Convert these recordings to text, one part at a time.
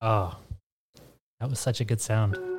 Oh, that was such a good sound.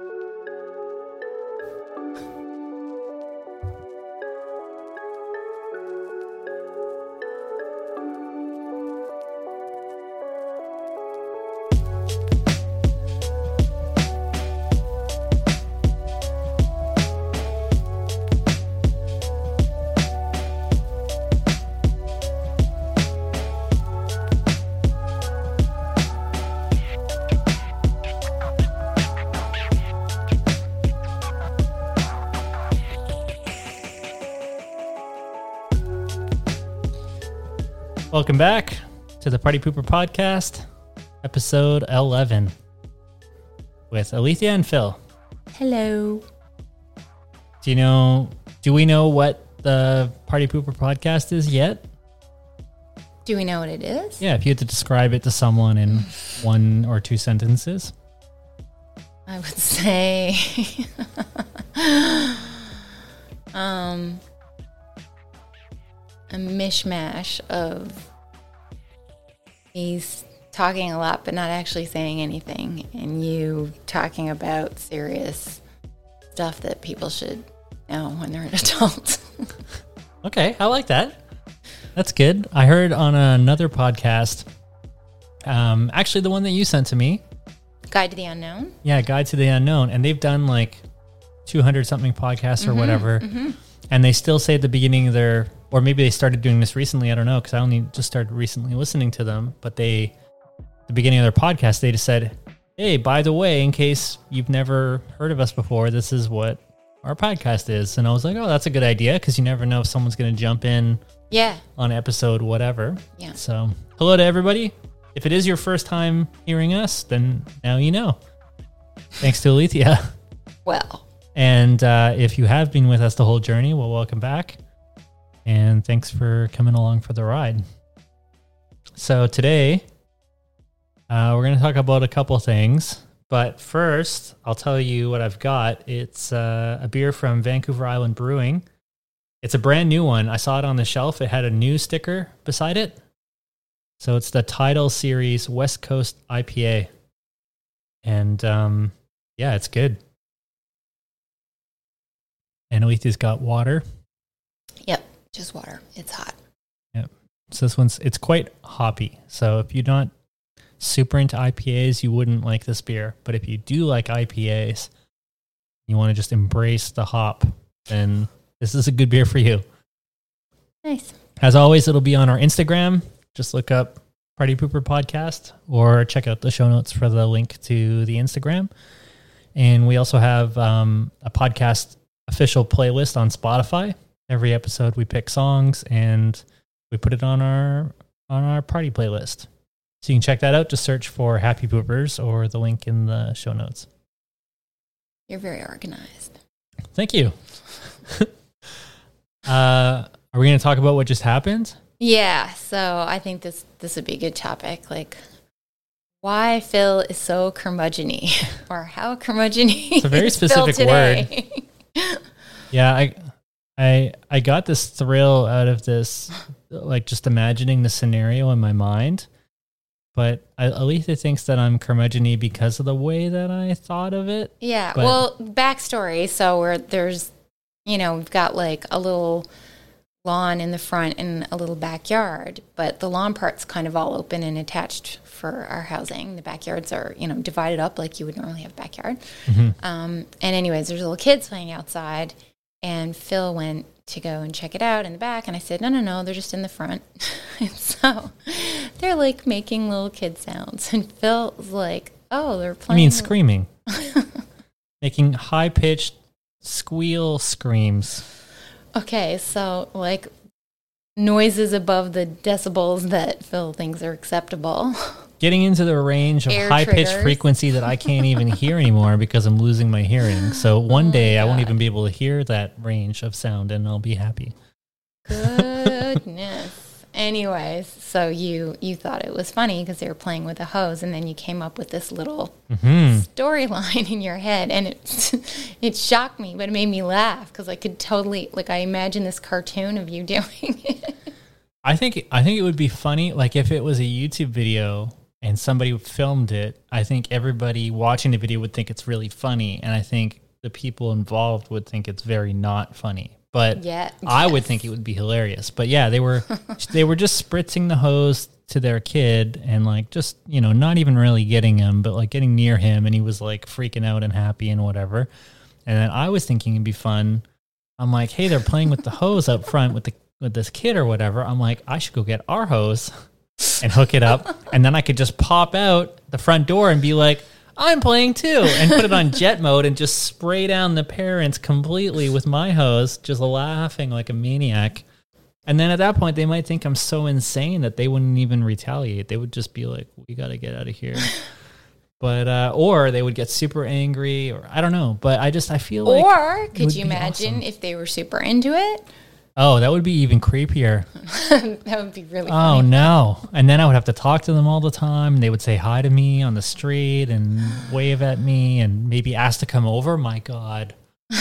Welcome back to the Party Pooper Podcast, episode 11, with Alethea and Phil. Hello. Do you know, do we know what the Party Pooper Podcast is yet? Do we know what it is? Yeah, if you had to describe it to someone in one or two sentences. I would say um a mishmash of he's talking a lot but not actually saying anything and you talking about serious stuff that people should know when they're an adult. Okay, I like that. That's good. I heard on another podcast, um, actually the one that you sent to me. Guide to the Unknown. Yeah, Guide to the Unknown, and they've done like two hundred something podcasts or whatever, and they still say at the beginning of their, or maybe they started doing this recently. I don't know because I only just started recently listening to them, but they, the beginning of their podcast, they just said, "Hey, by the way, in case you've never heard of us before, this is what." Our podcast is, and I was like, "Oh, that's a good idea," because you never know if someone's going to jump in Yeah. on episode whatever. Yeah. So, hello to everybody. If it is your first time hearing us, then now you know. Thanks to Alethea. Well, And uh, if you have been with us the whole journey, well, welcome back. And thanks for coming along for the ride. So, today, uh, we're going to talk about a couple things. But first, I'll tell you what I've got. It's uh, a beer from Vancouver Island Brewing. It's a brand new one. I saw it on the shelf. It had a new sticker beside it. So it's the Tidal Series West Coast IPA. And um, yeah, it's good. And Alethea's got water. Yep, just water. It's hot. Yep. So this one's it's quite hoppy. So if you're not super into IPAs, you wouldn't like this beer. But if you do like IPAs, you want to just embrace the hop, then this is a good beer for you. Nice. As always, it'll be on our Instagram. Just look up Party Pooper Podcast or check out the show notes for the link to the Instagram. And we also have um, a podcast official playlist on Spotify. Every episode, we pick songs and we put it on our on our party playlist. So you can check that out. Just search for Happy Poopers or the link in the show notes. You're very organized. Thank you. uh, are we going to talk about what just happened? Yeah, so I think this this would be a good topic. Like why Phil is so curmudgeony, or how curmudgeony. It's a very specific today. Yeah, I I I got this thrill out of this like just imagining the scenario in my mind. But I, Alethea thinks that I'm curmudgeony because of the way that I thought of it. yeah. But- well, backstory. So where there's, you know, we've got like a little lawn in the front and a little backyard, but the lawn part's kind of all open and attached for our housing. The backyards are, you know, divided up like you would normally have a backyard. Um, and anyways, there's little kids playing outside, and Phil went to go and check it out in the back, and I said, no, no, no, they're just in the front. and so they're like making little kid sounds, and Phil's like, oh, they're I playing. mean, screaming, making high pitched squeal screams. Okay, so like noises above the decibels that Phil thinks are acceptable. Getting into the range of Air high pitched frequency that I can't even hear anymore because I'm losing my hearing. So one day I won't even be able to hear that range of sound and I'll be happy. Goodness. Anyways, so you you thought it was funny because they were playing with a hose, and then you came up with this little Hmm. storyline in your head, and it it shocked me, but it made me laugh because I could totally like I imagine this cartoon of you doing it. I think I think it would be funny, like if it was a YouTube video and somebody filmed it, I think everybody watching the video would think it's really funny. And I think the people involved would think it's very not funny. But Yeah, I would think it would be hilarious. But yeah, they were they were just spritzing the hose to their kid and like just, you know, not even really getting him, but like getting near him and he was like freaking out and happy and whatever. And then I was thinking it'd be fun. I'm like, hey, they're playing with the hose up front with the with this kid or whatever. I'm like, I should go get our hose and hook it up, and then I could just pop out the front door and be like, I'm playing too, and put it on jet mode and just spray down the parents completely with my hose, just laughing like a maniac. And then at that point, they might think I'm so insane that they wouldn't even retaliate. They would just be like, "We got to get out of here." But uh, or they would get super angry, or I don't know. But I just I feel like or could you imagine awesome. if they were super into it? Oh, that would be even creepier. that would be really Oh funny. no! And then I would have to talk to them all the time. They would say hi to me on the street and wave at me, and maybe ask to come over. My God!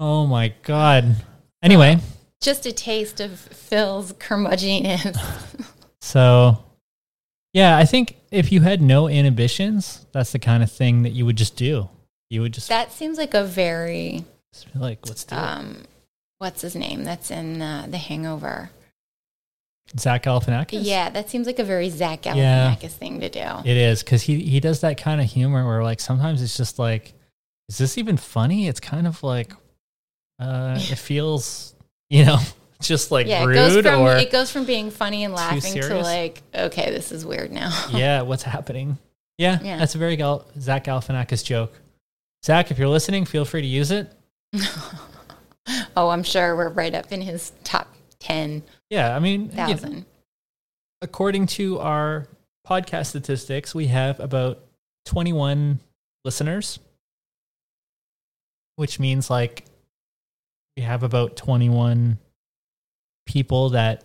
Oh my God! Anyway, Just a taste of Phil's curmudgeoness. so yeah, I think if you had no inhibitions, that's the kind of thing that you would just do. You would just, that seems like a very like, let's do it. Um, what's his name? That's in uh, The Hangover. Zach Galifianakis. Yeah, that seems like a very Zach Yeah. Galifianakis thing to do. It is because he he does that kind of humor where like sometimes it's just like, is this even funny? It's kind of like, uh, it feels you know just like yeah, it goes rude from or it goes from being funny and laughing to like, okay, this is weird now. yeah, what's happening? Yeah, Yeah. that's a very Gal- Zach Galifianakis joke. Zach, if you're listening, feel free to use it. oh, I'm sure we're right up in his top ten Yeah, I mean, you know, thousand. according to our podcast statistics, we have about 21 listeners, which means like we have about 21 people that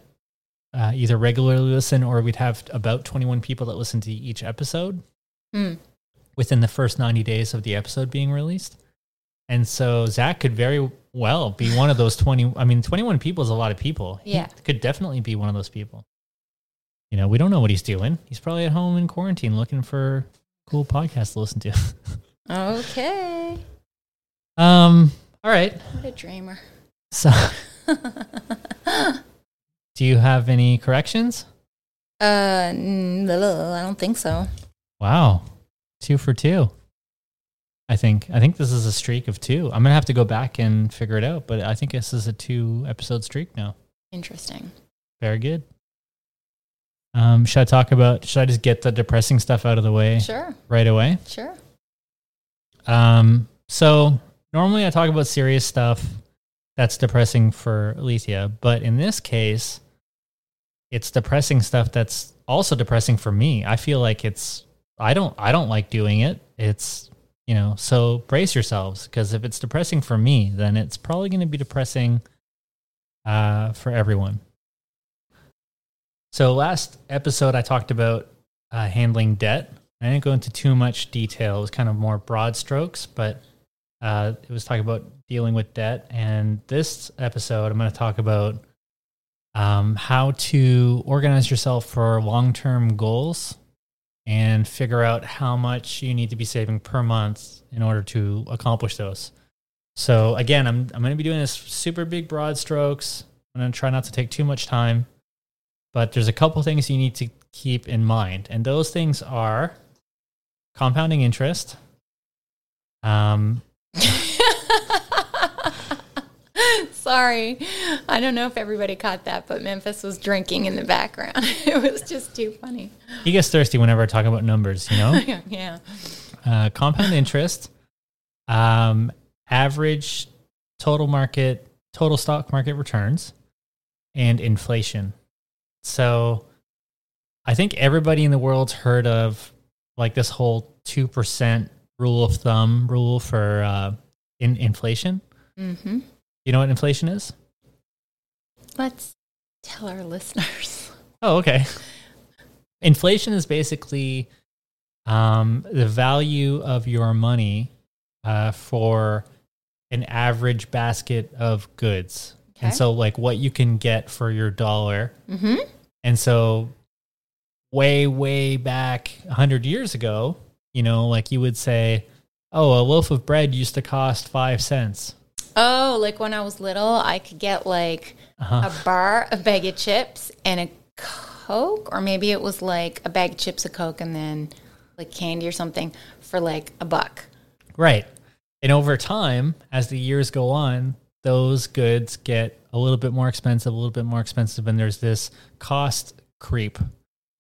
uh, either regularly listen or we'd have about 21 people that listen to each episode Hmm. within the first 90 days of the episode being released. And so Zach could very well be one of those 20. I mean, 21 people is a lot of people. He Yeah. could definitely be one of those people. You know, we don't know what he's doing. He's probably at home in quarantine looking for cool podcasts to listen to. Okay, um, all right. what a dreamer. So, do you have any corrections? Uh, mm, I don't think so. Wow. Two for two. I think I think this is a streak of two. I'm gonna have to go back and figure it out, but I think this is a two episode streak now. Interesting. Very good. Um, should I talk about should I just get the depressing stuff out of the way Sure, right away? sure. Um, so normally I talk about serious stuff that's depressing for Alethea, but in this case, it's depressing stuff that's also depressing for me. I feel like it's I don't I don't like doing it. It's you know, so brace yourselves because if it's depressing for me, then it's probably going to be depressing uh, for everyone. So last episode I talked about uh, handling debt. I didn't go into too much detail. It was kind of more broad strokes, but uh, it was talking about dealing with debt. And this episode, I'm going to talk about um, how to organize yourself for long term goals and figure out how much you need to be saving per month in order to accomplish those. So, again, I'm, I'm going to be doing this super big, broad strokes. I'm going to try not to take too much time, but there's a couple things you need to keep in mind. And those things are compounding interest. Um, Sorry. I don't know if everybody caught that, but Memphis was drinking in the background. it was just too funny. he gets thirsty whenever I talk about numbers, you know? yeah. uh, compound interest, um, average total market, total stock market returns, and inflation. So I think everybody in the world's heard of like this whole 2% rule of thumb rule for uh, in inflation. Mm-hmm. You know what inflation is? Let's tell our listeners. Oh, okay. Inflation is basically um, the value of your money uh, for an average basket of goods. And so, like, what you can get for your dollar. Mm-hmm. And so, way, way back 100 years ago, you know, like you would say, oh, a loaf of bread used to cost five cents. Oh, like when I was little, I could get like Uh-huh. a bar, a bag of chips, and a Coke, or maybe it was like a bag of chips, a Coke, and then like candy or something for like a buck. Right. And over time, as the years go on, those goods get a little bit more expensive, a little bit more expensive, and there's this cost creep.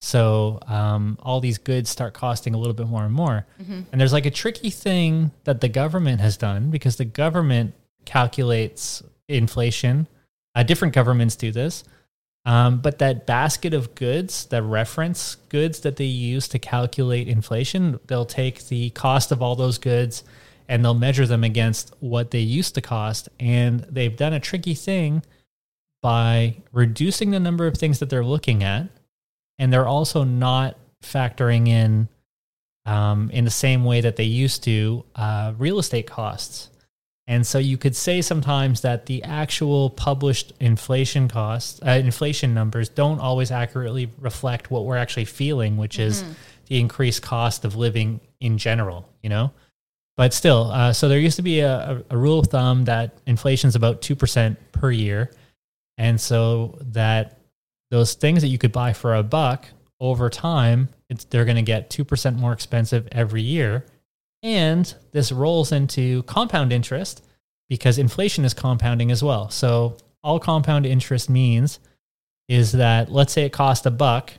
So um, all these goods start costing a little bit more and more. And there's like a tricky thing that the government has done because the government calculates inflation. Uh, different governments do this. Um, but that basket of goods, the reference goods that they use to calculate inflation, they'll take the cost of all those goods and they'll measure them against what they used to cost. And they've done a tricky thing by reducing the number of things that they're looking at. And they're also not factoring in, um, in the same way that they used to, uh, real estate costs. And so you could say sometimes that the actual published inflation costs, uh, inflation numbers don't always accurately reflect what we're actually feeling, which is the increased cost of living in general, you know? But still, uh, so there used to be a, a, rule of thumb that inflation is about 2% per year. And so that those things that you could buy for a buck over time, it's, they're going to get 2% more expensive every year. And this rolls into compound interest because inflation is compounding as well. So all compound interest means is that let's say it cost a buck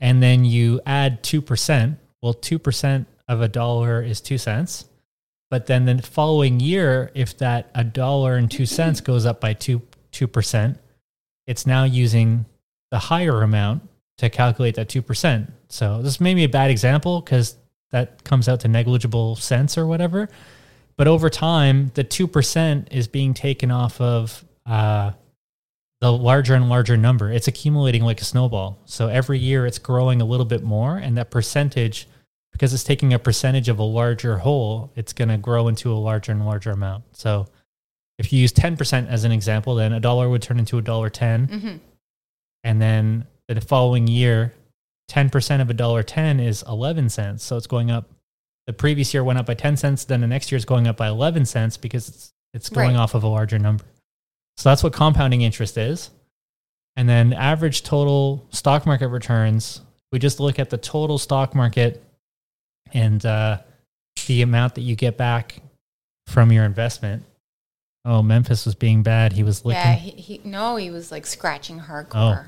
and then you add 2%. Well, 2% of a dollar is 2 cents. But then the following year if that a dollar and 2 cents goes up by 2 2%, it's now using the higher amount to calculate that 2%. So this may be a bad example because that comes out to negligible cents or whatever. But over time, the 2% is being taken off of uh, the larger and larger number. It's accumulating like a snowball. So every year it's growing a little bit more. And that percentage, because it's taking a percentage of a larger whole, it's going to grow into a larger and larger amount. So if you use 10% as an example, then a dollar would turn into a dollar 10. Mhm. And then the following year, 10% of a dollar 10 is 11 cents. So it's going up. The previous year went up by 10 cents. Then the next year is going up by 11 cents because it's, it's going Right. off of a larger number. So that's what compounding interest is. And then average total stock market returns, we just look at the total stock market and uh, the amount that you get back from your investment. Oh, Memphis was being bad. He was licking. Yeah, he, he no, he was like scratching hardcore.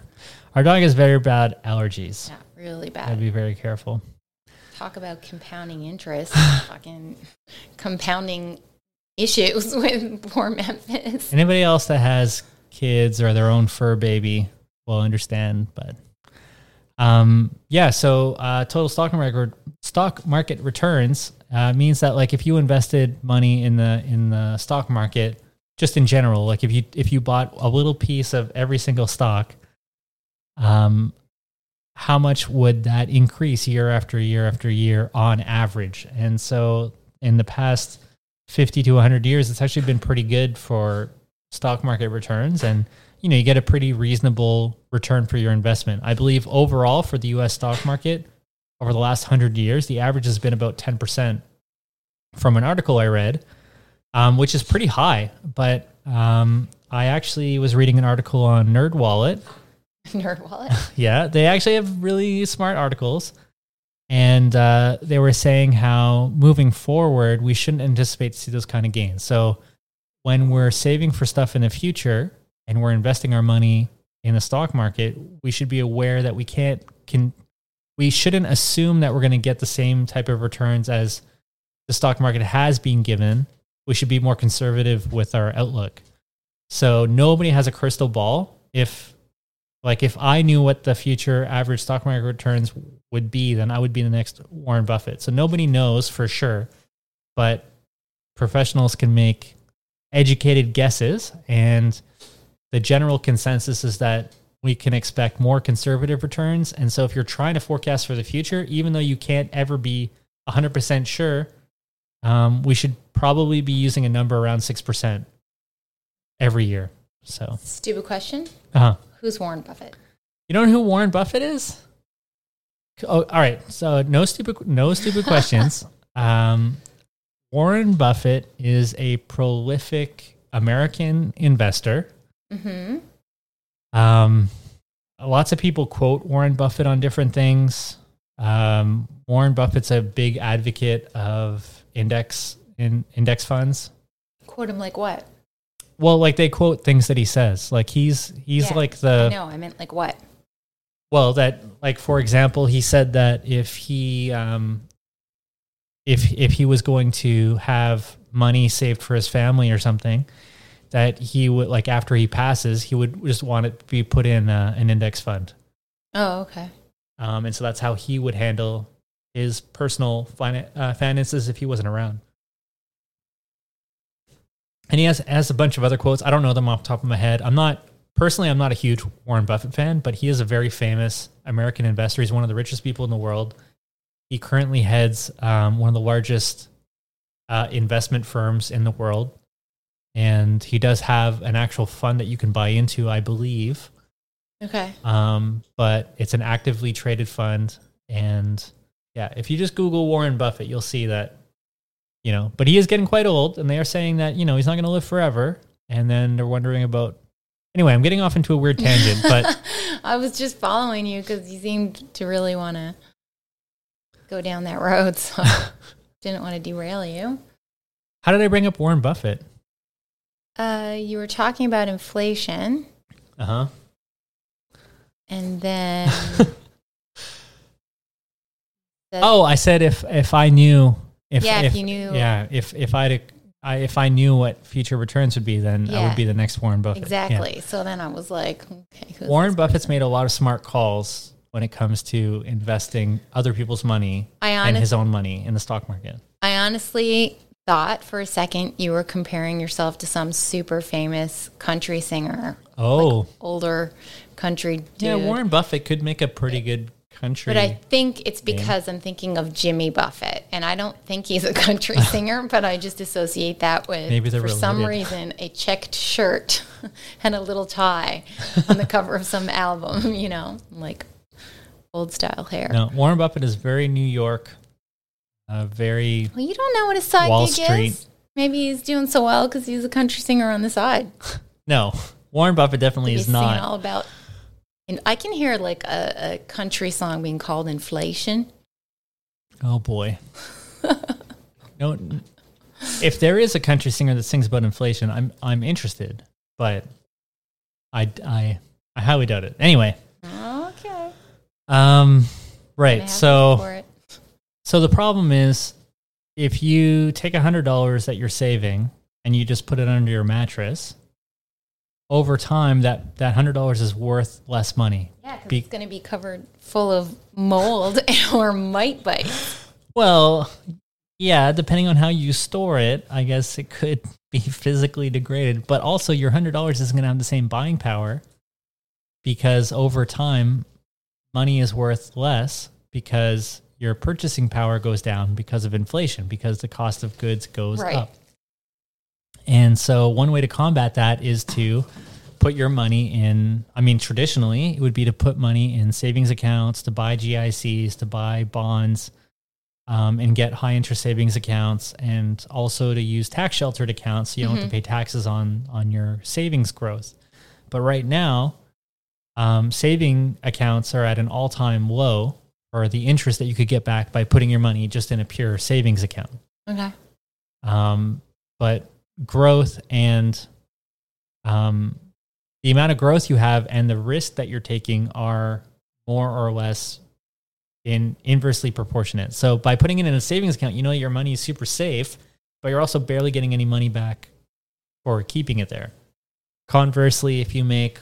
Our dog has very bad allergies. Yeah, really bad. I'd be very careful. Talk about compounding interest. fucking compounding issues with poor Memphis. Anybody else that has kids or their own fur baby will understand. But um, yeah, so uh, total stock market stock market returns uh, means that like if you invested money in the in the stock market, just in general, like if you if you bought a little piece of every single stock, um, how much would that increase year after year after year on average? And so in the past 50 to 100 years, it's actually been pretty good for stock market returns. And, you know, you get a pretty reasonable return for your investment. I believe overall for the US stock market over the last 100 years, the average has been about 10% from an article I read, um, which is pretty high. But um, I actually was reading an article on NerdWallet Nerd wallet. yeah, they actually have really smart articles. And uh, they were saying how moving forward, we shouldn't anticipate to see those kind of gains. So when we're saving for stuff in the future and we're investing our money in the stock market, we should be aware that we can't can we shouldn't assume that we're going to get the same type of returns as the stock market has been given. We should be more conservative with our outlook. So nobody has a crystal ball. If like if I knew what the future average stock market returns would be, then I would be the next Warren Buffett. So nobody knows for sure, but professionals can make educated guesses and the general consensus is that we can expect more conservative returns. And so if you're trying to forecast for the future, even though you can't ever be 100% sure, um, we should probably be using a number around 6% every year. So, Stupid question. uh-huh. Who's Warren Buffett? You don't know who Warren Buffett is? Oh, all right. So no stupid, no stupid questions. Um, Warren Buffett is a prolific American investor. Mm-hmm. Um, lots of people quote Warren Buffett on different things. Um, Warren Buffett's a big advocate of index in index funds. Quote him like what? Well, like they quote things that he says. Like he's he's Yeah, like the no, I meant like what? Well, that like for example, he said that if he um if if he was going to have money saved for his family or something, that he would like after he passes, he would just want it to be put in uh, an index fund. Oh, okay. Um, and so that's how he would handle his personal finan- uh, finances if he wasn't around. And he has has a bunch of other quotes. I don't know them off the top of my head. I'm not personally. I'm not a huge Warren Buffett fan, but he is a very famous American investor. He's one of the richest people in the world. He currently heads um, one of the largest uh, investment firms in the world, and he does have an actual fund that you can buy into, I believe Okay. um, but it's an actively traded fund. And yeah, if you just Google Warren Buffett, you'll see that, you know, but he is getting quite old and they are saying that, you know, he's not going to live forever. And then they're wondering about, anyway, I'm getting off into a weird tangent, but I was just following you because you seemed to really want to go down that road, so didn't want to derail you. how did I bring up Warren Buffett? Uh, you were talking about inflation, Uh huh. and then Oh, I said if, if I knew, if, Yeah, if you knew- yeah, if, if I'd, I, if I knew what future returns would be, then I would be the next Warren Buffett. Yeah. exactly. So then I was like, okay, Warren Buffett's person? made a lot of smart calls when it comes to investing other people's money I and his own money in the stock market. I honestly thought for a second you were comparing yourself to some super famous country singer, Oh, older country dude. yeah, Warren Buffett could make a pretty good country. But I think it's because I'm thinking of Jimmy Buffett, and I don't think he's a country singer, but I just associate that with, Maybe for some reason, a checked shirt and a little tie on the cover of some album, you know, like old style hair. no, Warren Buffett is very New York, uh, very. Well, you don't know what his side Wall gig Street. is. Maybe he's doing so well because he's a country singer on the side. No, Warren Buffett definitely He's is not. all about. And I can hear like a, a country song being called inflation. Oh boy. no, if there is a country singer that sings about inflation, I'm I'm interested, but I I I highly doubt it. Anyway, Okay. um, right. So. to for it. So the problem is if you take a hundred dollars that you're saving and you just put it under your mattress, over time that that hundred dollars is worth less money. Yeah, 'cause Be- it's going to be covered full of mold or mite bites. Well, yeah, depending on how you store it, I guess it could be physically degraded. But also your hundred dollars isn't gonna have the same buying power because over time money is worth less because your purchasing power goes down because of inflation, because the cost of goods goes Right. up. And so one way to combat that is to put your money in I mean traditionally it would be to put money in savings accounts, to buy GICs, to buy bonds, um, and get high interest savings accounts and also to use tax sheltered accounts so you don't have to pay taxes on on your savings growth. But right now, um, saving accounts are at an all time low for the interest that you could get back by putting your money just in a pure savings account. Okay. Um, but growth and um, the amount of growth you have and the risk that you're taking are more or less in inversely proportionate. So by putting it in a savings account, you know your money is super safe, but you're also barely getting any money back for keeping it there. Conversely, if you make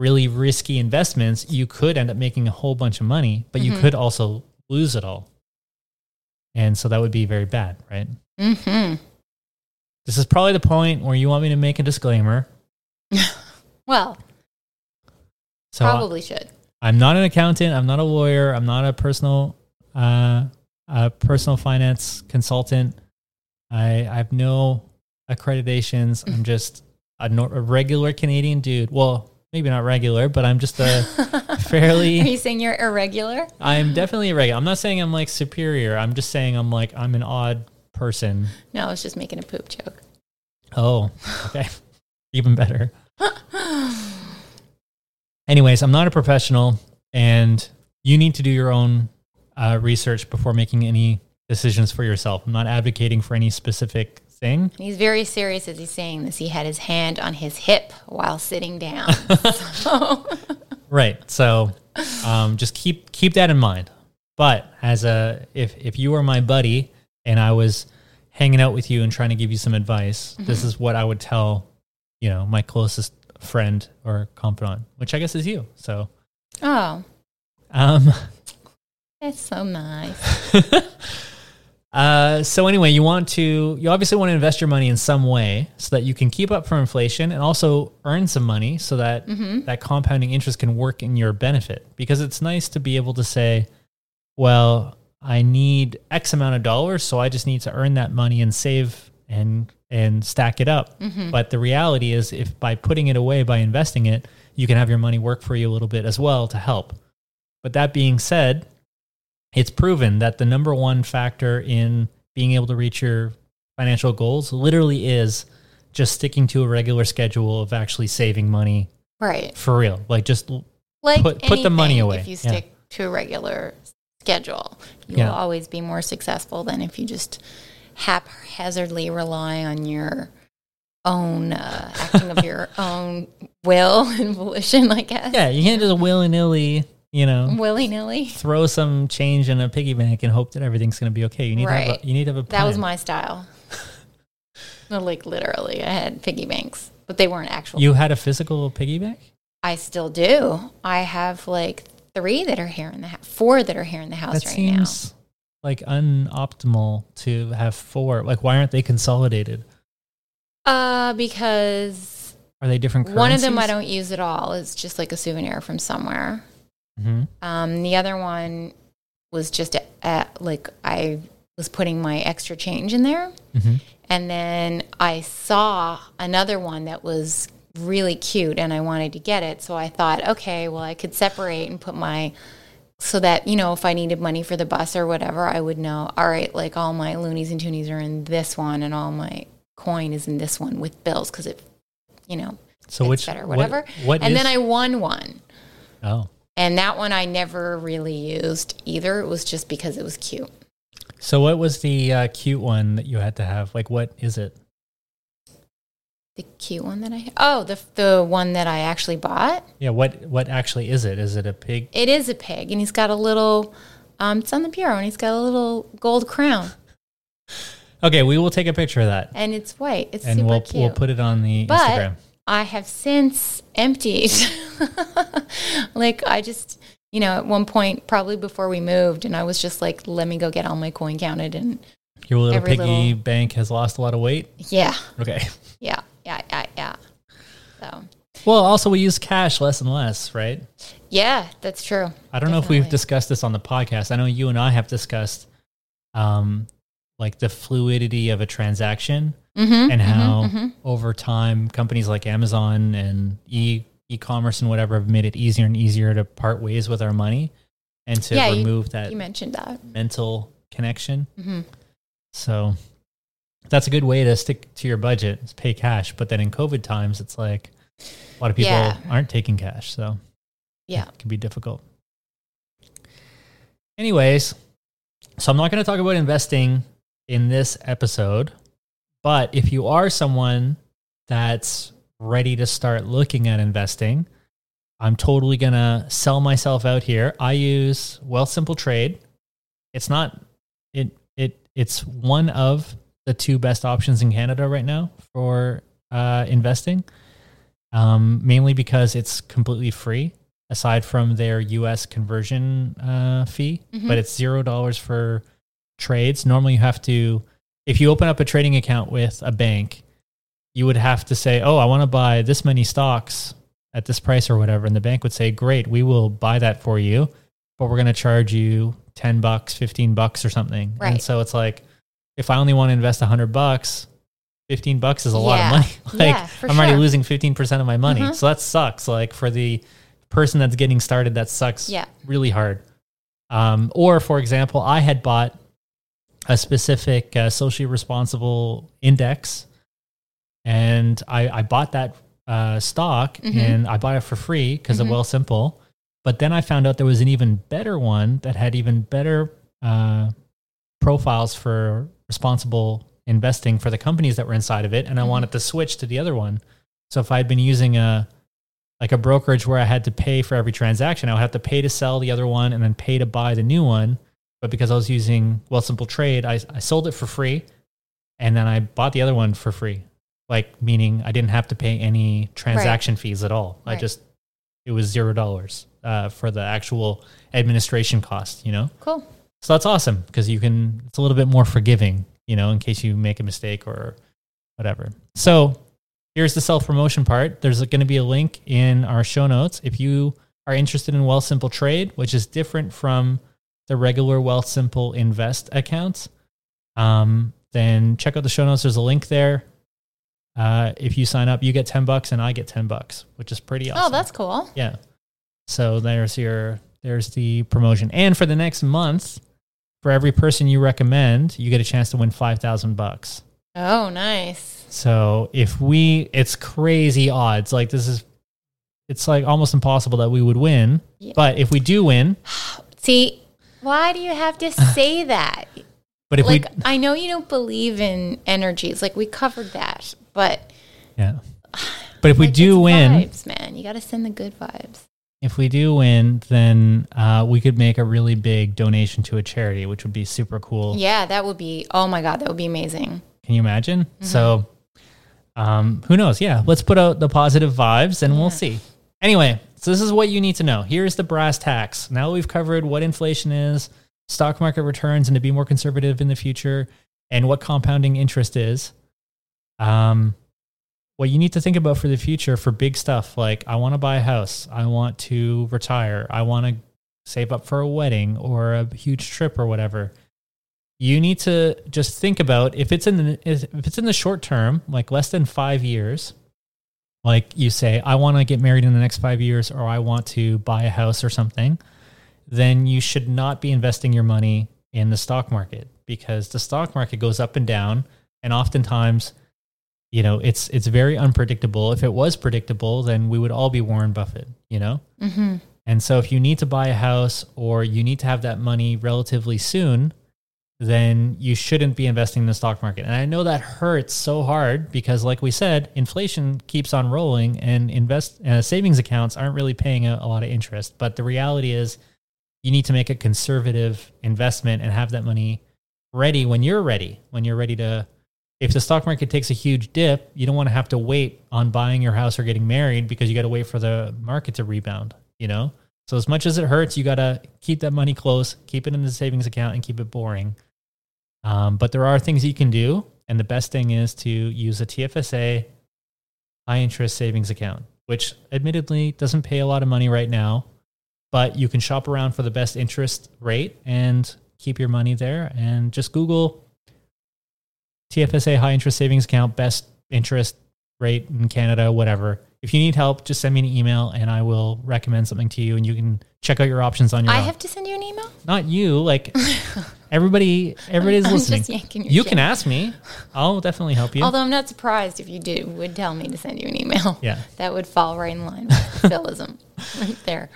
really risky investments, you could end up making a whole bunch of money, but you Mhm. could also lose it all. And so that would be very bad, right? Mm-hmm. This is probably the point where you want me to make a disclaimer. Well, So I- probably should. I'm not an accountant. I'm not a lawyer. I'm not a personal, uh, a personal finance consultant. I, I have no accreditations. I'm just a, nor- a regular Canadian dude. Well, maybe not regular, but I'm just a fairly. Are you saying you're irregular? I'm definitely irregular. I'm not saying I'm like superior. I'm just saying I'm like I'm an odd person. No, I was just making a poop joke. Oh, okay. Even better. Anyways, I'm not a professional, and you need to do your own uh, research before making any decisions for yourself. I'm not advocating for any specific thing. He's very serious as he's saying this. He had his hand on his hip while sitting down. so, Right. So um, just keep keep that in mind. But as a if if you were my buddy and I was hanging out with you and trying to give you some advice, this is what I would tell, you know, my closest friend or confidant, which I guess is you. So oh, um that's so nice. uh so anyway, you want to you obviously want to invest your money in some way so that you can keep up for inflation and also earn some money so that that compounding interest can work in your benefit because it's nice to be able to say well, I need X amount of dollars, so I just need to earn that money and save and and stack it up. Mm-hmm. But the reality is if by putting it away by investing it, you can have your money work for you a little bit as well to help. But that being said, it's proven that the number one factor in being able to reach your financial goals literally is just sticking to a regular schedule of actually saving money Right. for real. Like just Like Put- put the money away. If you Yeah. stick to a regular schedule, you Yeah. will always be more successful than if you just haphazardly rely on your own uh, acting of your own will and volition, I guess. Yeah, you can't just willy nilly, you know, Willy nilly. throw some change in a piggy bank and hope that everything's going to be okay. You need to have a, you need to have a plan. That was my style. Like literally, I had piggy banks, but they weren't actual. You had a physical piggy bank? I still do. I have like three that are here in the house, four that are here in the house That right seems like unoptimal to have four. Like, why aren't they consolidated? Uh, because Are they different? one of them I don't use at all. It's just like a souvenir from somewhere. Mhm. Um, the other one was just at, at like I was putting my extra change in there, Mhm. and then I saw another one that was really cute, and I wanted to get it. So I thought, okay, well, I could separate and put my so that you know if I needed money for the bus or whatever, I would know. All right, like all my loonies and toonies are in this one, and all my coin is in this one with bills because it, you know, So which better, what- whatever. What, and is- then I won one. oh, And that one I never really used either. It was just because it was cute. so what was the uh, cute one that you had to have? Like, what is it? The cute one that I oh the the one that I actually bought. Yeah, what what actually is it? Is it a pig? It is a pig, and he's got a little. Um, it's on the bureau, and he's got a little gold crown, Okay, we will take a picture of that, and it's white. It's and super we'll cute. we'll put it on the But- Instagram. I have since emptied. like I just, you know, at one point, probably before we moved, and I was just like, let me go get all my coin counted, and Your little piggy little- bank has lost a lot of weight. yeah, Okay. yeah, yeah, yeah, yeah. So Well, also we use cash less and less, right? yeah, that's true. I don't know if we've discussed this on the podcast. I know you and I have discussed um like the fluidity of a transaction Mm-hmm, and how over time companies like Amazon and e e-commerce and whatever have made it easier and easier to part ways with our money and to Yeah, you- remove that You mentioned that. mental connection. hmm So that's a good way to stick to your budget is pay cash. But then in COVID times, it's like a lot of people Yeah. aren't taking cash. So Yeah. it can be difficult. Anyways, so I'm not going to talk about investing in this episode, but if you are someone that's ready to start looking at investing, I'm totally going to sell myself out here. I use Wealth Simple Trade. It's not it it it's one of the two best options in Canada right now for uh, investing. Um, mainly because it's completely free aside from their US conversion uh, fee, Mhm. but it's zero dollars for trades. Normally, you have to, if you open up a trading account with a bank, you would have to say, Oh, I want to buy this many stocks at this price or whatever. And the bank would say, Great, we will buy that for you, but we're going to charge you 10 bucks, 15 bucks or something. And so it's like, if I only want to invest 100 bucks, 15 bucks is a lot of money. like Yeah, I'm already sure. losing 15% of my money. Mhm. So that sucks. Like for the person that's getting started, that sucks Yeah. really hard. Um, or for example, I had bought a specific uh, socially responsible index and I, I bought that uh, stock Mhm. and I bought it for free because Mhm. of Wealth Simple. But then I found out there was an even better one that had even better uh, profiles for responsible investing for the companies that were inside of it, and I Mhm. wanted to switch to the other one. So if I'd been using a like a brokerage where I had to pay for every transaction, I would have to pay to sell the other one and then pay to buy the new one. But because I was using Wealth Simple Trade, I, I sold it for free, and then I bought the other one for free. Like meaning I didn't have to pay any transaction fees at all. I just it was zero dollars uh, for the actual administration cost. You know. Cool. So that's awesome because you can, it's a little bit more forgiving, you know, in case you make a mistake or whatever. So here's the self promotion part. There's going to be a link in our show notes. If you are interested in Wealth Simple Trade, which is different from the regular Wealth Simple Invest accounts, um, then check out the show notes. There's a link there. Uh, if you sign up, you get 10 bucks and I get 10 bucks, which is pretty awesome. Oh, that's cool. Yeah. So there's your there's the promotion. And for the next month, for every person you recommend, you get a chance to win 5,000 bucks. Oh, nice. So if we it's crazy odds. Like this is it's like almost impossible that we would win. Yeah. But if we do win, See, why do you have to say that? but if like, we I know you don't believe in energies. Like, we covered that. But yeah. But if we do win, vibes, man. You got to send the good vibes. If we do win, then uh, we could make a really big donation to a charity, which would be super cool. Yeah, that would be, oh my God, that would be amazing. Can you imagine? Mm-hmm. So, um, who knows? Yeah, let's put out the positive vibes and we'll see. Anyway, so this is what you need to know. Here's the brass tacks. Now we've covered what inflation is, stock market returns, and to be more conservative in the future, and what compounding interest is. Um, what you need to think about for the future for big stuff like I want to buy a house, I want to retire, I want to save up for a wedding or a huge trip or whatever. You need to just think about if it's in the if it's in the short term, like less than five years, like you say, I want to get married in the next five years, or I want to buy a house or something, then you should not be investing your money in the stock market because the stock market goes up and down, and oftentimes, you know, it's it's very unpredictable. If it was predictable, then we would all be Warren Buffett, you know. Mm-hmm. And so if you need to buy a house or you need to have that money relatively soon, then you shouldn't be investing in the stock market. And I know that hurts so hard because like we said, inflation keeps on rolling and invest uh, savings accounts aren't really paying a, a lot of interest. But the reality is you need to make a conservative investment and have that money ready when you're ready, when you're ready to if the stock market takes a huge dip, you don't want to have to wait on buying your house or getting married because you got to wait for the market to rebound, you know? So as much as it hurts, you got to keep that money close, keep it in the savings account and keep it boring. Um, but there are things you can do. And the best thing is to use a TFSA high interest savings account, which admittedly doesn't pay a lot of money right now, but you can shop around for the best interest rate and keep your money there and just Google TFSA high interest savings account, best interest rate in Canada, whatever. If you need help, just send me an email and I will recommend something to you and you can check out your options on your I own. have to send you an email? Not you, like everybody everybody's I'm listening. just yanking your You can ask me. I'll definitely help you. Although I'm not surprised if you do would tell me to send you an email. yeah. That would fall right in line with Philism right there.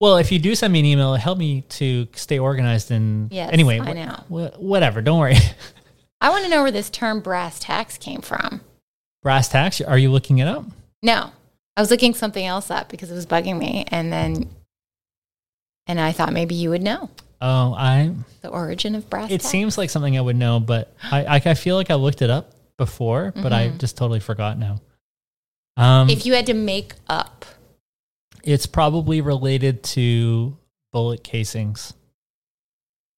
Well, if you do send me an email, help me to stay organized and Yes, anyway, I know. wh- whatever, don't worry. I want to know where this term brass tacks came from. Brass tacks, are you looking it up? No, I was looking something else up because it was bugging me, and then, and I thought maybe you would know Oh, I the origin of brass. it tacks. seems like something I would know, but I I, I feel like I looked it up before, but I Mhm. just totally forgot now. Um if you had to make up, it's probably related to bullet casings.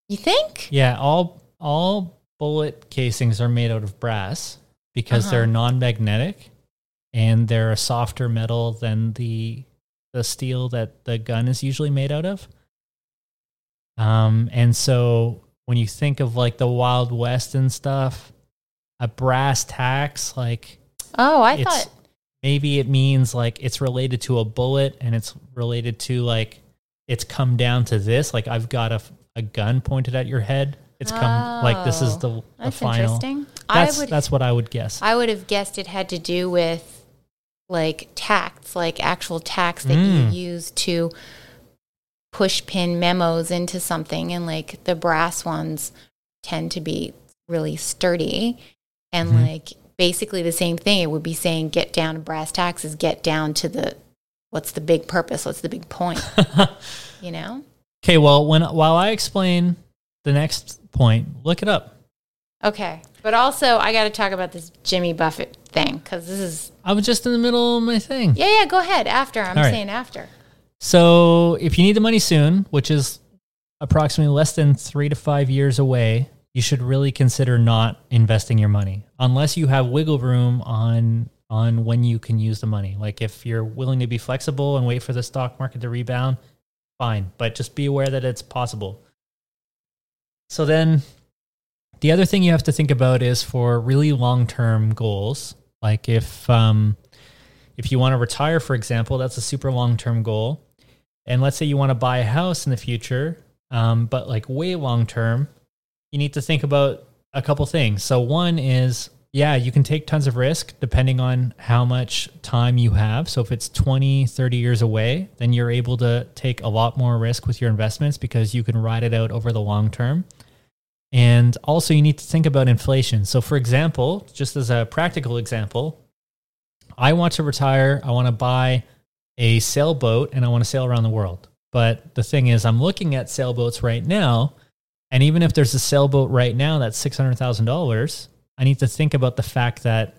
you think? Yeah, all all bullet casings are made out of brass because Uh-huh. they're non-magnetic and they're a softer metal than the the steel that the gun is usually made out of. Um and so when you think of like the Wild West and stuff, a brass tacks, like Oh, I thought. maybe it means like it's related to a bullet and it's related to like it's come down to this. Like I've got a, a gun pointed at your head. It's come like this is Oh, the, the That's final. interesting. That's I would. that's what I would guess. I would have guessed it had to do with like tacks, like actual tacks that Mm. you use to push pin memos into something, and like the brass ones tend to be really sturdy, and Mhm. like basically the same thing. It would be saying get down to brass taxes, get down to the what's the big purpose, what's the big point, you know? okay, well, when while I explain the next point, look it up. Okay, but also I got to talk about this Jimmy Buffett thing because this is I was just in the middle of my thing. yeah, yeah. Go ahead. After I'm All right. saying after. So if you need the money soon, which is approximately less than three to five years away, you should really consider not investing your money unless you have wiggle room on on when you can use the money. Like if you're willing to be flexible and wait for the stock market to rebound, fine. But just be aware that it's possible. So then the other thing you have to think about is for really long term goals. Like if um if you want to retire, for example, that's a super long term goal. And let's say you want to buy a house in the future, um, but like way long term, you need to think about a couple things. So, one is, yeah, you can take tons of risk depending on how much time you have. So, if it's 20, 30 years away, then you're able to take a lot more risk with your investments because you can ride it out over the long term. And also, you need to think about inflation. So, for example, just as a practical example, I want to retire. I want to buy a sailboat and I want to sail around the world. But the thing is, I'm looking at sailboats right now. And even if there's a sailboat right now that's $600,000, I need to think about the fact that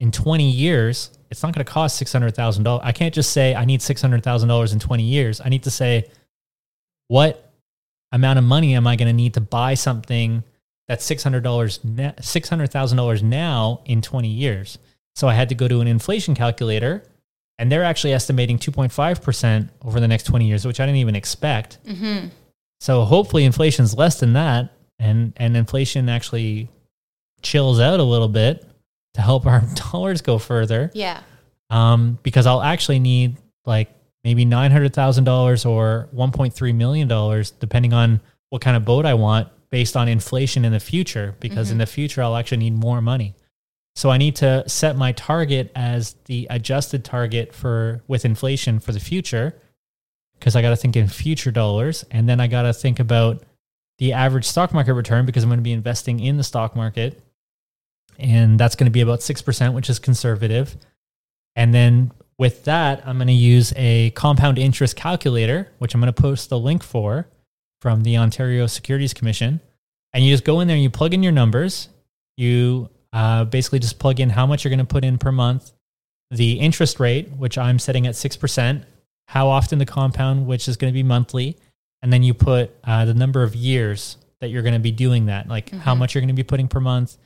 in 20 years, it's not going to cost $600,000. I can't just say I need $600,000 in 20 years. I need to say, what amount of money am I going to need to buy something that's $600 $600,000 now in 20 years? So I had to go to an inflation calculator, and they're actually estimating 2.5% over the next 20 years, which I didn't even expect. Mm-hmm. So hopefully inflation's less than that, and, and inflation actually chills out a little bit to help our dollars go further. Yeah. Um, because I'll actually need like maybe $900,000 or $1.3 million, depending on what kind of boat I want based on inflation in the future, because in mm-hmm. the future, I'll actually need more money. So I need to set my target as the adjusted target for with inflation for the future, because I got to think in future dollars, and then I got to think about the average stock market return because I'm going to be investing in the stock market, and that's going to be about six percent, which is conservative. And then with that, I'm going to use a compound interest calculator, which I'm going to post the link for from the Ontario Securities Commission. And you just go in there and you plug in your numbers. You uh, basically just plug in how much you're going to put in per month, the interest rate, which I'm setting at 6%, how often the compound, which is going to be monthly, and then you put uh, the number of years that you're going to be doing that, like how Mhm. much you're going to be putting per month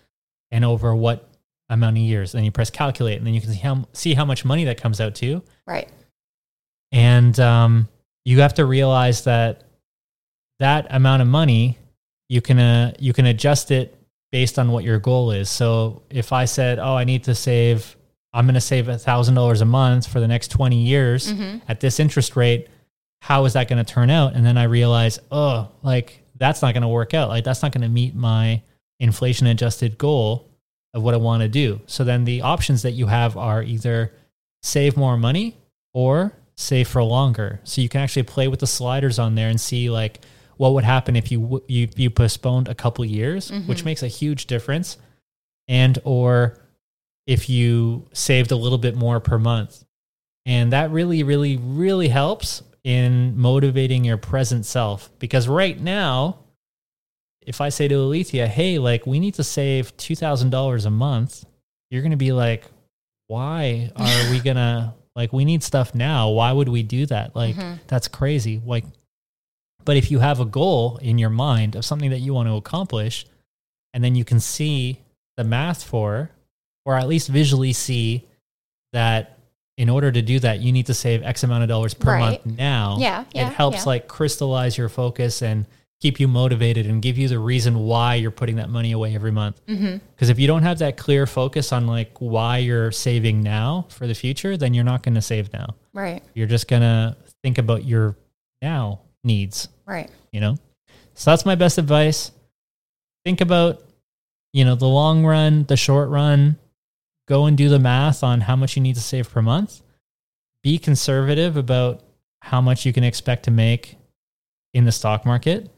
and over what amount of years. Then you press calculate, and then you can see how, see how much money that comes out to. Right. And um, you have to realize that that amount of money you can uh, you can adjust it based on what your goal is. So if I said, "Oh, I need to save," I'm going to save a thousand dollars a month for the next twenty years Mm-hmm. at this interest rate. How is that going to turn out? And then I realize, oh, like that's not going to work out. Like that's not going to meet my inflation adjusted goal of what I want to do. So then the options that you have are either save more money or save for longer. So you can actually play with the sliders on there and see like what would happen if you you, you postponed a couple years, mm-hmm. which makes a huge difference, and or if you saved a little bit more per month. And that really, really, really helps in motivating your present self. Because right now, if I say to Alethea, hey, like we need to save $2,000 a month, you're going to be like, why are we going to, like, we need stuff now. Why would we do that? Like, Mhm. that's crazy. Like, but if you have a goal in your mind of something that you want to accomplish, and then you can see the math for, or at least visually see that in order to do that, you need to save X amount of dollars per Right. month now. Yeah, yeah, it helps yeah. like crystallize your focus and keep you motivated and give you the reason why you're putting that money away every month. Mm-hmm. Because if you don't have that clear focus on like why you're saving now for the future, then you're not going to save now. Right. You're just going to think about your now needs, Right. you know? So that's my best advice. Think about, you know, the long run, the short run. Go and do the math on how much you need to save per month. Be conservative about how much you can expect to make in the stock market.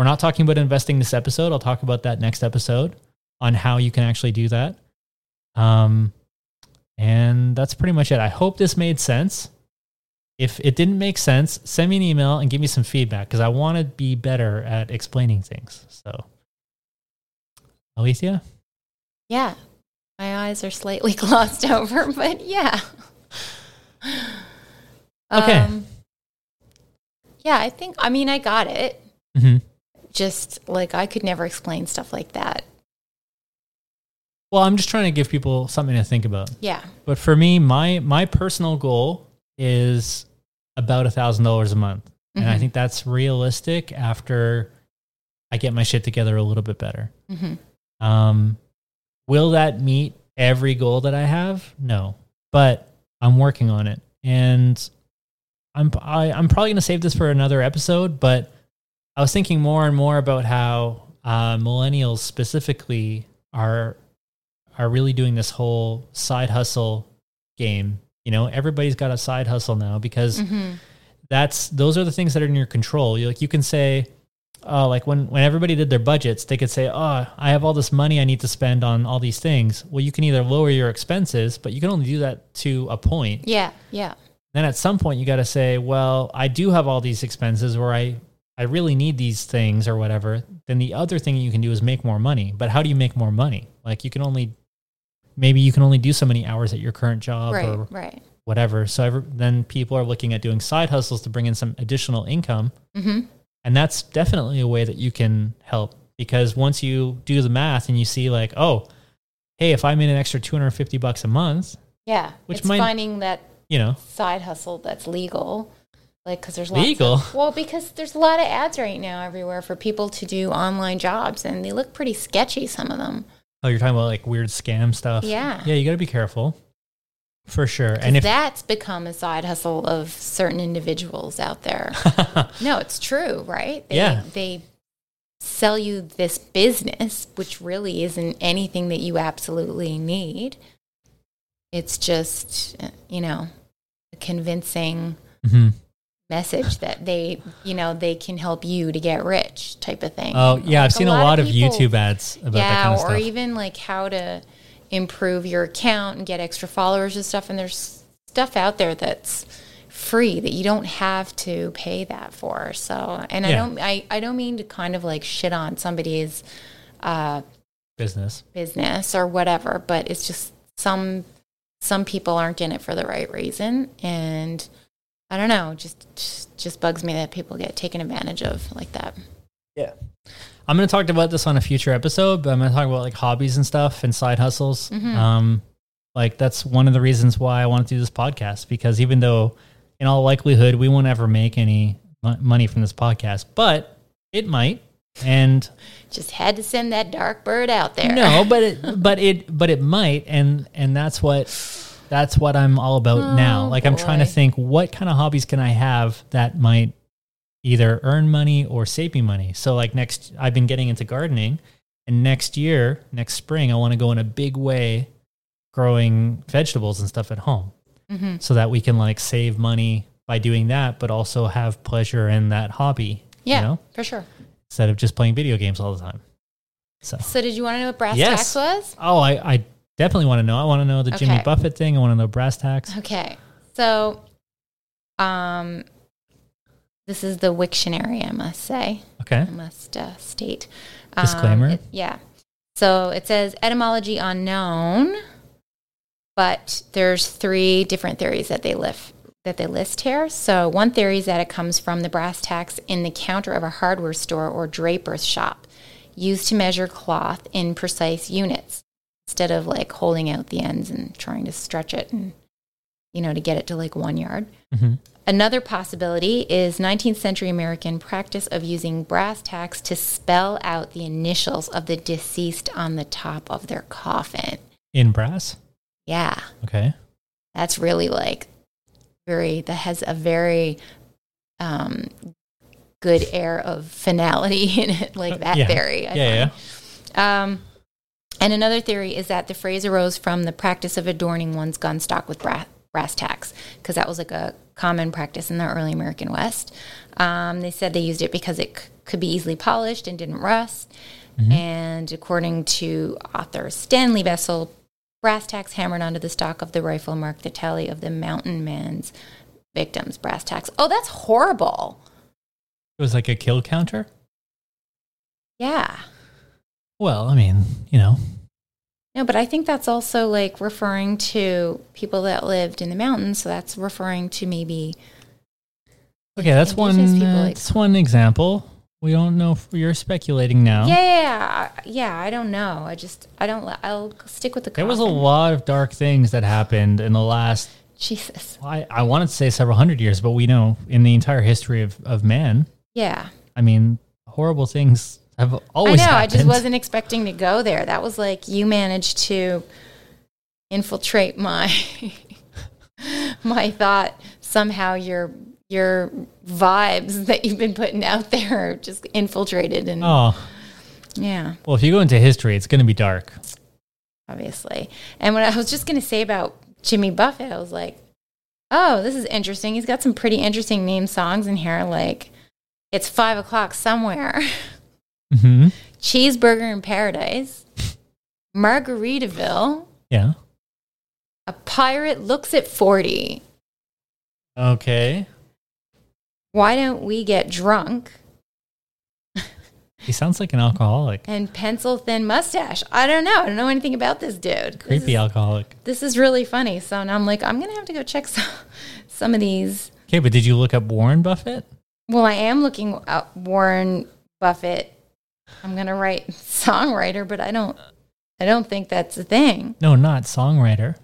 We're not talking about investing this episode. I'll talk about that next episode on how you can actually do that. Um, and that's pretty much it. I hope this made sense. If it didn't make sense, send me an email and give me some feedback because I want to be better at explaining things. So, Alethea, Yeah. My eyes are slightly glossed over, but yeah. Okay. Um, yeah, I think, I mean, I got it. hmm Just like I could never explain stuff like that. well, I'm just trying to give people something to think about. Yeah. But for me, my my personal goal is about a thousand dollars a month, and I Mhm. think that's realistic after I get my shit together a little bit better. hmm Um, will that meet every goal that I have? No, but I'm working on it, and I'm I, I'm probably gonna save this for another episode. But I was thinking more and more about how uh, millennials specifically are are really doing this whole side hustle game. You know, everybody's got a side hustle now because hmm that's those are the things that are in your control. You like you can say, oh, like when when everybody did their budgets, they could say, oh, I have all this money I need to spend on all these things. Well, you can either lower your expenses, but you can only do that to a point. Yeah. Yeah. Then at some point, you got to say, well, I do have all these expenses where I I really need these things or whatever. Then the other thing you can do is make more money. But how do you make more money? Like you can only maybe you can only do so many hours at your current job right. or Right. whatever. So every, then people are looking at doing side hustles to bring in some additional income. hmm And that's definitely a way that you can help because once you do the math and you see like, oh, hey, if I made an extra 250 bucks a month, Yeah. Which it's might- finding that you know, side hustle that's legal. Like, because there's Legal? Of, well, because there's a lot of ads right now everywhere for people to do online jobs, and they look pretty sketchy. Some of them. oh, you're talking about like weird scam stuff. Yeah. Yeah, you got to be careful for sure. And if that's become a side hustle of certain individuals out there. no, it's true, right? They, Yeah. They sell you this business, which really isn't anything that you absolutely need. It's just, uh, you know, a convincing Mhm. Message that they, you know, they can help you to get rich type of thing. Oh, yeah, I've seen a lot of, people- YouTube ads about that yeah, kind of or stuff. even like how to improve your account and get extra followers and stuff. And there's stuff out there that's free that you don't have to pay that for. So, and I don't, I, I don't mean to kind of like shit on somebody's uh, Business. business or whatever, but it's just some some people aren't in it for the right reason, and I don't know, just just, just bugs me that people get taken advantage of like that. Yeah. I'm going to talk about this on a future episode, but I'm going to talk about like hobbies and stuff and side hustles. Mhm. Um, like that's one of the reasons why I want to do this podcast because even though, in all likelihood, we won't ever make any mo- money from this podcast, but it might. And Just had to send that dark bird out there. no, but it, but it, but it might, and and that's what that's what I'm all about now. Oh, Like I'm trying to think, what kind of hobbies can I have that might either earn money or save me money. So like next, I've been getting into gardening, and next year, next spring, I want to go in a big way, growing vegetables and stuff at home, hmm so that we can like save money by doing that, but also have pleasure in that hobby. Yeah, you know, for sure. instead of just playing video games all the time. So. So, did you want to know what brass Yes. tacks was? Oh, I, I definitely want to know. I want to know the Jimmy Buffett thing. I want to know brass tacks. Okay, so, um, this is the Wiktionary, I must say. Okay. I must uh, state. Disclaimer. it- yeah. So it says etymology unknown, but there's three different theories that they list that they list here. So one theory is that it comes from the brass tacks in the counter of a hardware store or draper's shop, used to measure cloth in precise units instead of like holding out the ends and trying to stretch it and you know, to get it to like one yard. Mhm. Another possibility is 19th century American practice of using brass tacks to spell out the initials of the deceased on the top of their coffin. In brass. Yeah, Okay. that's really like very, that has a very um, good air of finality in it, like that yeah. theory. I Yeah, find. Um, and another theory is that the phrase arose from the practice of adorning one's gun stock with brass, brass tacks, because that was like a common practice in the early American West. Um, they said they used it because it c- could be easily polished and didn't rust. And according to author Stanley Vestal, brass tacks hammered onto the stock of the rifle marked the tally of the mountain man's victims. Brass tacks. Oh, that's horrible. It was like a kill counter. Yeah. Well, I mean, you know, No, but I think that's also like referring to people that lived in the mountains. So that's referring to maybe okay, that's one. People, uh, like- that's one example. We don't know if you're speculating now. yeah, yeah, yeah, yeah. I don't know. I just I don't. I'll stick with the. There was a lot of dark things that happened in the last. Jesus. I, I wanted to say several hundred years, but we know in the entire history of, of man, Yeah, I mean, horrible things have I always know. I just wasn't expecting to go there. That was like you managed to infiltrate my my thought. Somehow your your vibes that you've been putting out there just infiltrated and Oh, yeah. well, if you go into history, it's going to be dark. obviously. And what I was just going to say about Jimmy Buffett, I was like, oh, this is interesting. He's got some pretty interesting name songs in here, like It's Five O'Clock Somewhere, hmm Cheeseburger in Paradise, Margaritaville, Yeah. A Pirate Looks at 40. Okay. Why don't we get drunk? He sounds like an alcoholic. And Pencil Thin Mustache. I don't know. I don't know anything about this dude. This Creepy is- alcoholic. This is really funny. So now I'm like, I'm going to have to go check some, some of these. Okay, but did you look up Warren Buffett? Well, I am looking up Warren Buffett. I'm gonna write songwriter, but I don't. I don't think that's a thing. No, not songwriter.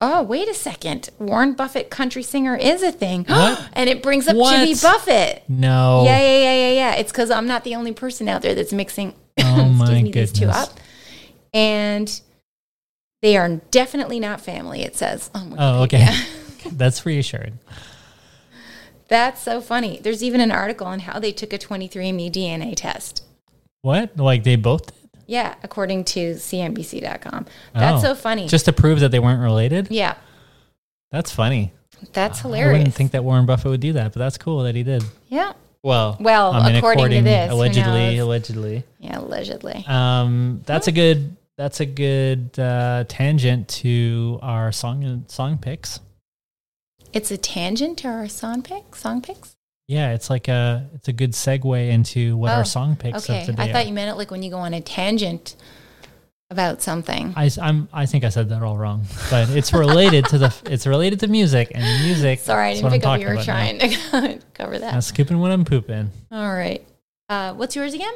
Oh, wait a second. Warren Buffett, country singer, is a thing, What? and it brings up What? Jimmy Buffett. No. Yeah, yeah, yeah, yeah, yeah. It's because I'm not the only person out there that's mixing. Oh, my me, these two up, and they are definitely not family. It says. on Oh, oh okay. That's reassured. That's so funny. There's even an article on how they took a 23andMe DNA test. What? Like they both did? Yeah, according to CNBC.com. That's Oh. so funny. Just to prove that they weren't related? yeah, That's funny. that's hilarious. I wouldn't think that Warren Buffett would do that, but that's cool that he did. yeah, Well, Well, I mean, according to this, allegedly, allegedly. yeah, allegedly. Um, that's a good. That's a good uh, tangent to our song song picks. It's a tangent to our song pick. Song picks. Yeah, it's like a it's a good segue into what Oh, our song picks Okay, I thought are. you meant it like when you go on a tangent about something. I, am I think I said that all wrong, but it's related to the it's related to music and music. Sorry, I didn't pick up you were about now. trying to cover that. I'm scooping when I'm pooping. All right. Uh, what's yours again?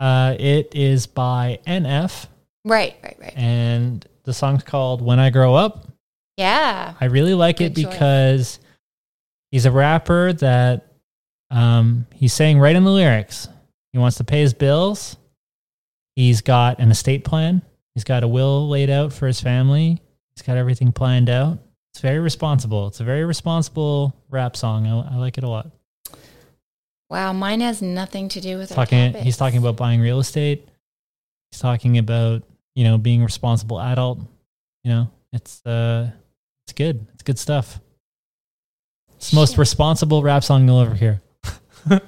Uh, it is by NF, Right, right, right. and the song's called "When I Grow Up." Yeah. I really like it Good choice. because he's a rapper that um, he's saying right in the lyrics. He wants to pay his bills. He's got an estate plan. He's got a will laid out for his family. He's got everything planned out. It's very responsible. It's a very responsible rap song. I, I like it a lot. Wow, mine has nothing to do with Talking, he's talking about buying real estate. He's talking about you know being a responsible adult. You know, it's uh, it's good. It's good stuff. It's the most Shit. responsible rap song you'll ever hear.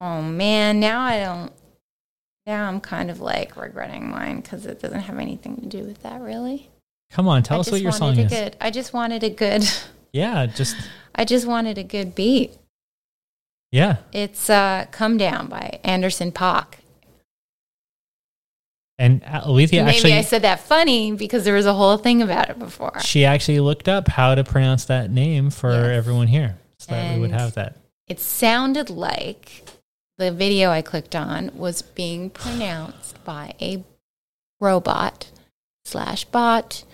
Oh man, now I don't. Now I'm kind of like regretting mine because it doesn't have anything to do with that really. Come on, tell I us what your song is. Good, I just wanted a good. Yeah, just I just wanted a good beat. yeah. It's uh, "Come Down" by Anderson .Paak. And Alethea Maybe actually, I said that funny because there was a whole thing about it before. she actually looked up how to pronounce that name for Yes. everyone everyone here, so that we would have that. It sounded like the video I clicked on was being pronounced by a robot slash bot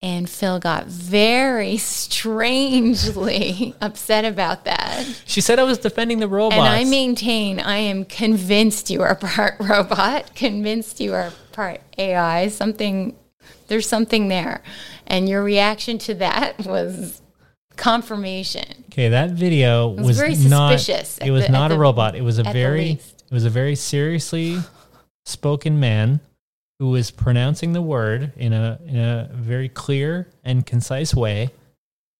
And Phil got very strangely upset about that. She said I was defending the robot. And I maintain, I am convinced you are part robot, convinced you are part AI. Something, there's something there. And your reaction to that was confirmation. Okay, that video was, was very not. suspicious It was the- not at a the- robot. It was a very. It was a very seriously spoken man who was pronouncing the word in a in a very clear and concise way.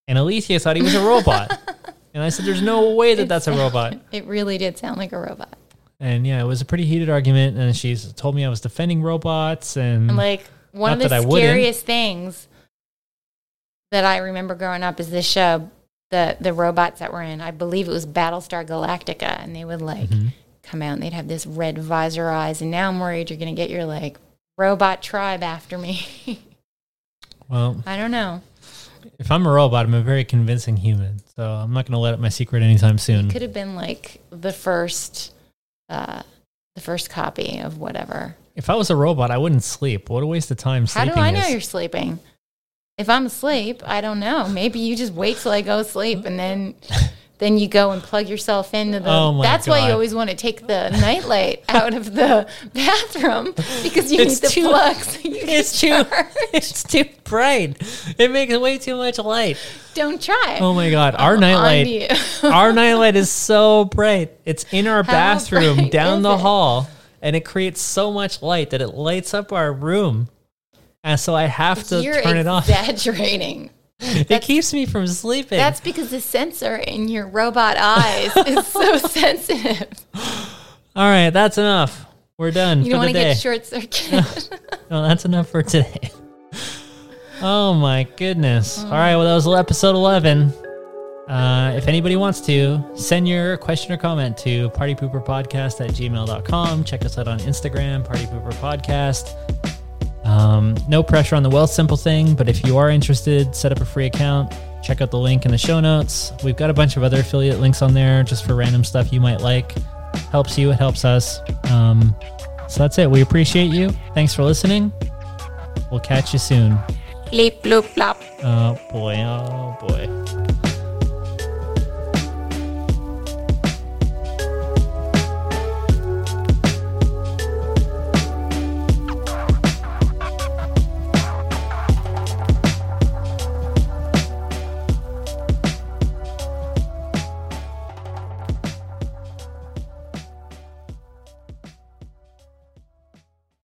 And Alethea thought he was a robot. and I said, "There's no way that that's a robot." It really did sound like a robot. And yeah, it was a pretty heated argument. And she's told me I was defending robots. And And like one of the scariest things that I remember growing up is this show, the the robots that were in. I believe it was Battlestar Galactica, and they would like Mm-hmm. come out and they'd have this red visor eyes. And now I'm worried you're gonna get your like robot tribe after me. well, I don't know. if I'm a robot, I'm a very convincing human. So I'm not going to let up my secret anytime soon. It Could have been like the first, uh, the first copy of whatever. If I was a robot, I wouldn't sleep. What a waste of time How do I know is. you're sleeping? If I'm asleep, I don't know. Maybe you just wait till I go sleep and then then you go and plug yourself into the Oh my That's why you always want to take the nightlight out of the bathroom because you It's need the too- plug so It's too, it's too bright. It makes way too much light. Don't try. Oh my god, our On nightlight, our nightlight is so bright. It's in our How bathroom down the it? hall, and it creates so much light that it lights up our room. And so I have to You're turn it off. exaggerating. It keeps me from sleeping. That's because the sensor in your robot eyes is so sensitive. All right, that's enough. We're done You don't want to get short circuit. No, that's enough for today. oh my goodness. All right, well, that was episode 11. Uh, if anybody wants to, send your question or comment to partypooperpodcast at gmail.com. Check us out on Instagram, partypooperpodcast. Um, no pressure on the Wealth Simple thing, but if you are interested, set up a free account. Check out the link in the show notes. We've got a bunch of other affiliate links on there just for random stuff you might like. Helps you, it helps us. Um, so that's it. We appreciate you. Thanks for listening. We'll catch you soon. Bleep, bloop, blop. Oh boy, oh boy.